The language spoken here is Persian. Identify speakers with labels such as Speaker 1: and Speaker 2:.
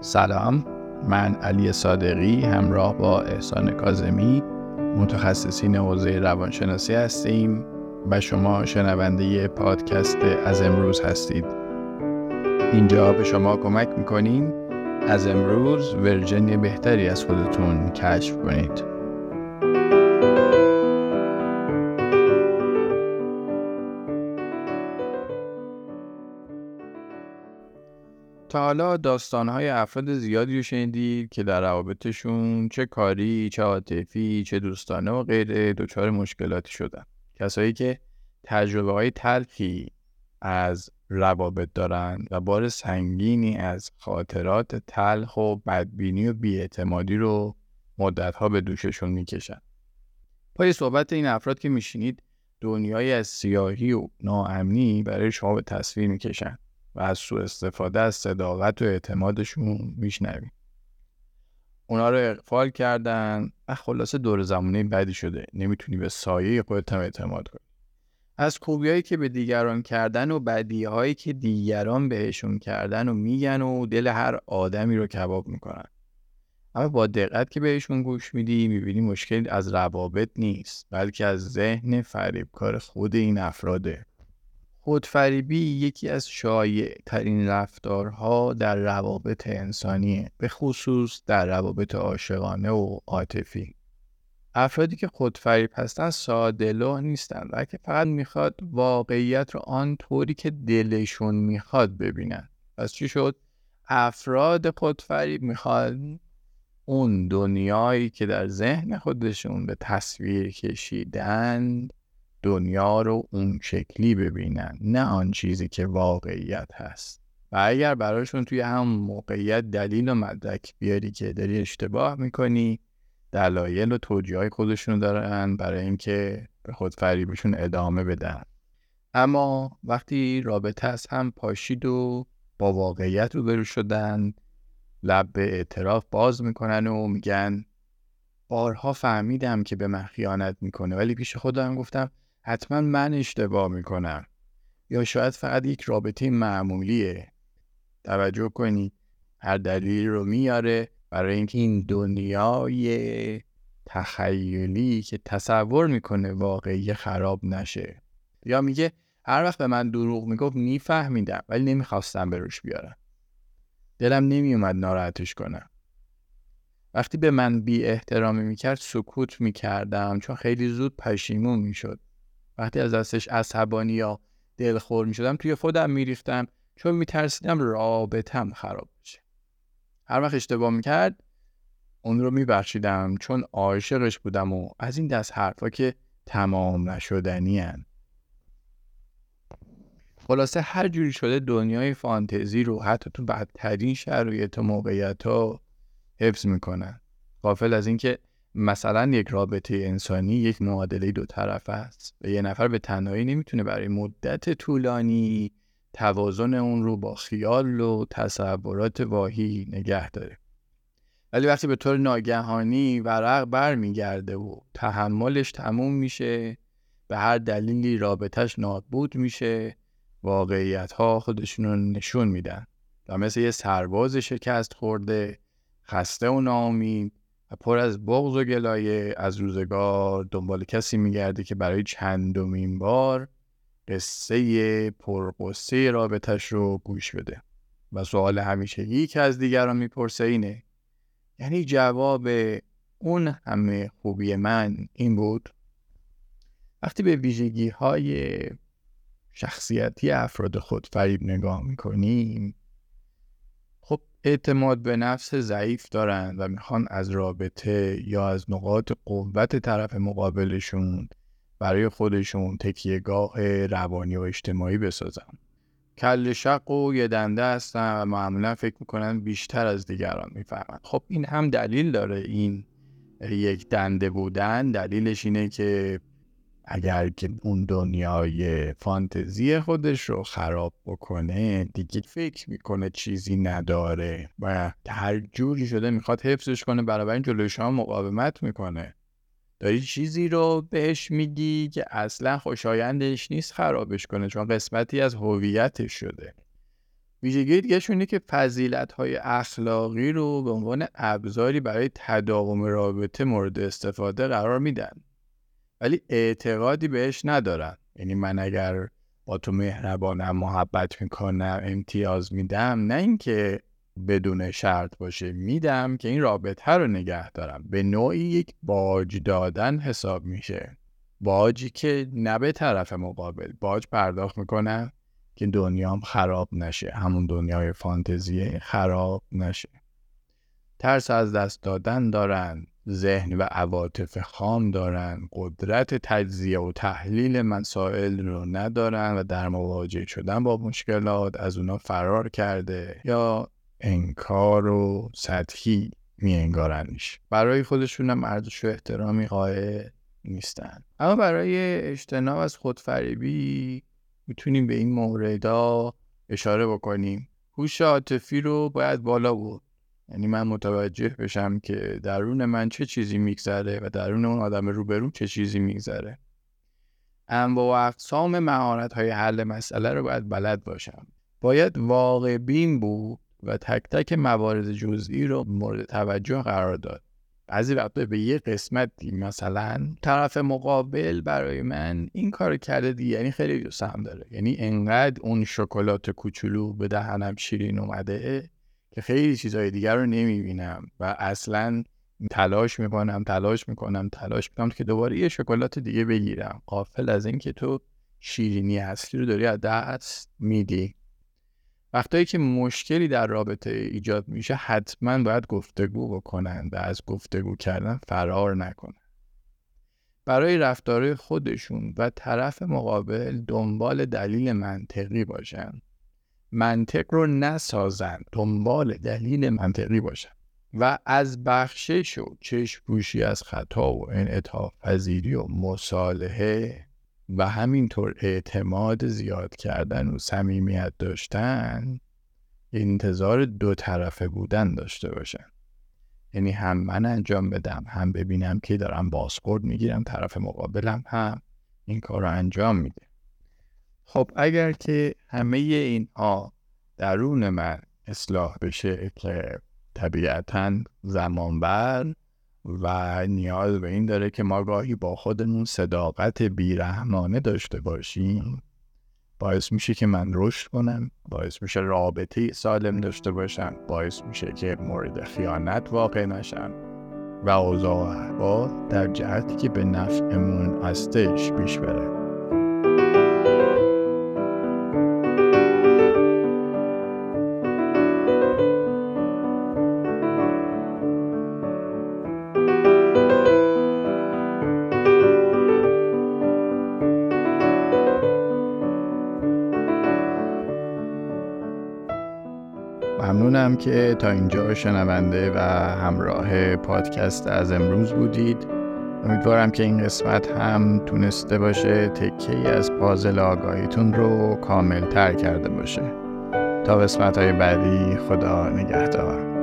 Speaker 1: سلام من علی صادقی همراه با احسان کازمی متخصصین حوزه روانشناسی هستیم و شما شنونده پادکست از امروز هستید. اینجا به شما کمک می‌کنیم از امروز ورژن بهتری از خودتون کشف کنید. تا حالا داستانهای افراد زیادی رو شنیدید که در روابطشون چه کاری، چه عاطفی، چه دوستانه و غیره دچار مشکلاتی شدن. کسایی که تجربه های تلخی از روابط دارن و بار سنگینی از خاطرات تلخ و بدبینی و بیاعتمادی رو مدتها به دوششون می‌کشن. پای صحبت این افراد که میشینید دنیای از سیاهی و ناامنی برای شما به تصویر می‌کشن. و از سوء استفاده از صداقت و اعتمادشون میشنویم. اونا رو اقفال کردن و خلاصه دور زمانه بدی شده. نمی‌تونی به سایه خودت هم اعتماد کنی. از خوبیایی که به دیگران کردن و بدیهایی که دیگران بهشون کردن و میگن و دل هر آدمی رو کباب می‌کنن. اما با دقت که بهشون گوش میدی می‌بینی مشکل از روابط نیست بلکه از ذهن فریبکار خود این افراده. خودفریبی یکی از شایع ترین رفتارها در روابط انسانیه به خصوص در روابط عاشقانه و عاطفی. افرادی که خودفریب هستن ساده نیستن بلکه فقط می‌خواد واقعیت رو آن طوری که دلشون می‌خواد ببینن. پس چی شد؟ افراد خودفریب می‌خواد اون دنیایی که در ذهن خودشون به تصویر کشیدن دنیا رو اون شکلی ببینن نه آن چیزی که واقعیت هست. و اگر براشون توی هم موقعیت دلیل و مدرک بیاری که داری اشتباه می‌کنی دلایل و توجیه های خودشون دارن برای اینکه به خود فریبشون ادامه بدن. اما وقتی رابطه از هم پاشید و با واقعیت روبرو شدن لب به اعتراف باز می‌کنن و میگن بارها فهمیدم که به من خیانت می‌کنه. ولی پیش خودم گفتم حتما من اشتباه می‌کنم. یا شاید فقط یک رابطه معمولیه. توجه کنید هر دلیلی رو میاره برای اینکه این دنیای تخیلی که تصور می‌کنه واقعی خراب نشه. یا میگه هر وقت به من دروغ می‌گفت میفهمیدم ولی نمی‌خواستم به روش بیارم. دلم نمیومد ناراحتش کنم. وقتی به من بی احترامی می‌کرد سکوت می‌کردم چون خیلی زود پشیمون می‌شد. وقتی از دستش عصبانی یا دلخور می شدم توی خودم می ریختم چون می ترسیدم رابطم خراب بشه هر وقت اشتباه می کرد اون رو می بخشیدم چون عاشقش بودم و از این دست حرفا که تمام نشدنی هن. خلاصه هر جوری شده دنیای فانتزی رو حتی تو بدترین شرایط و موقعیت ها حفظ می‌کنن قافل از اینکه مثلا یک رابطه انسانی یک معادله دو طرف است و یه نفر به تنهایی نمی‌تونه برای مدت طولانی توازن اون رو با خیال و تصورات واهی نگه داره. ولی وقتی به طور ناگهانی ورق برمیگرده و تحملش تموم میشه به هر دلیلی رابطهش نابود میشه واقعیت ها خودشون رو نشون میدن. و مثل یه سرباز شکست خورده خسته و ناامید پر از بغض و گلایه از روزگار دنبال کسی میگرده که برای چندمین بار قصه پرقصه رابطش رو گوش بده. و سوال همیشه که از دیگران می‌پرسه اینه یعنی جواب اون همه خوبی من این بود؟ وقتی به ویژگی های شخصیتی افراد خود فریب نگاه می‌کنیم اعتماد به نفس ضعیف دارن و می‌خوان از رابطه یا از نقاط قوت طرف مقابلشون برای خودشون تکیهگاه روانی و اجتماعی بسازن. کل شق و یه دنده هستن و معمولا فکر می‌کنن بیشتر از دیگران می‌فهمن. خب این هم دلیل داره این یک دنده بودن. دلیلش اینه که اگر که اون دنیای فانتزی خودش رو خراب بکنه دیگه فکر می‌کنه چیزی نداره و هر جوری شده می‌خواد حفظش کنه برای این جلوی شما مقاومت می‌کنه. داری چیزی رو بهش میگی که اصلا خوشایندش نیست خرابش کنه چون قسمتی از هویتش شده. ویژگی دیگه اینه که فضیلت های اخلاقی رو به عنوان ابزاری برای تداوم رابطه مورد استفاده قرار میدن. ولی اعتقادی بهش ندارن یعنی من اگر با تو مهربانم محبت می‌کنم امتیاز میدم نه اینکه بدون شرط باشه میدم که این رابطه رو نگه دارم. به نوعی یک باج دادن حساب میشه. باجی که نه به طرف مقابل. باج پرداخت می‌کنم که دنیام خراب نشه. همون دنیای فانتزیه خراب نشه. ترس از دست دادن دارن ذهن و عواطف خام دارن قدرت تجزیه و تحلیل مسائل رو ندارن و در مواجه شدن با مشکلات از اونا فرار کرده یا انکار و سطحی می انگارنش برای خودشون هم ارزش و احترامی قائل نیستن. اما برای اجتناب از خودفریبی می‌تونیم به این موردا اشاره بکنیم. هوش عاطفی رو باید بالا بود یعنی من متوجه بشم که درون من چه چیزی میگذره و درون اون آدم روبرو چه چیزی میگذره. انواع و اقسام مهارت های حل مسئله رو باید بلد باشم. باید واقع بین بود و تک تک موارد جزئی رو مورد توجه قرار داد. بعضی وقتا به یه قسمتی مثلا طرف مقابل برای من این کار کرده دیگه یعنی خیلی دوستم داره. یعنی انقدر اون شکلات کوچولو به دهنم شیرین اومده که خیلی چیزهای دیگر رو نمی‌بینم و اصلا تلاش می‌کنم تلاش می‌کنم تلاش می‌کنم که دوباره یه شکلات دیگه بگیرم. قافل از اینکه تو شیرینی اصلی رو داری از دست میدی. وقتایی که مشکلی در رابطه ایجاد میشه حتما باید گفتگو بکنن و از گفتگو کردن فرار نکنن. برای رفتار خودشون و طرف مقابل دنبال دلیل منطقی باشن. منطق رو نسازن دنبال دلیل منطقی باشن. و از بخشش و چشم پوشی از خطا و انعطاف پذیری و مصالحه و همینطور اعتماد زیاد کردن و صمیمیت داشتن انتظار دو طرفه بودن داشته باشن. یعنی هم من انجام بدم هم ببینم که دارم بازخورد می‌گیرم طرف مقابلم هم این کار رو انجام میده. خب اگر که همه اینها درون من اصلاح بشه که طبیعتا زمان بر و نیاز به این داره که ما گاهی با خودمون صداقت بیرحمانه داشته باشیم باعث میشه که من رشد کنم باعث میشه رابطه سالم داشته باشم باعث میشه که مورد خیانت واقع نشم و اوضاع و در جهتی که به نفعمون هستش پیش بره. ممنونم که تا اینجا شنونده و همراه پادکست از امروز بودید. امیدوارم که این قسمت هم تونسته باشه تکه از پازل آگاهیتون رو کامل تر کرده باشه. تا قسمت های بعدی خدا نگهدار.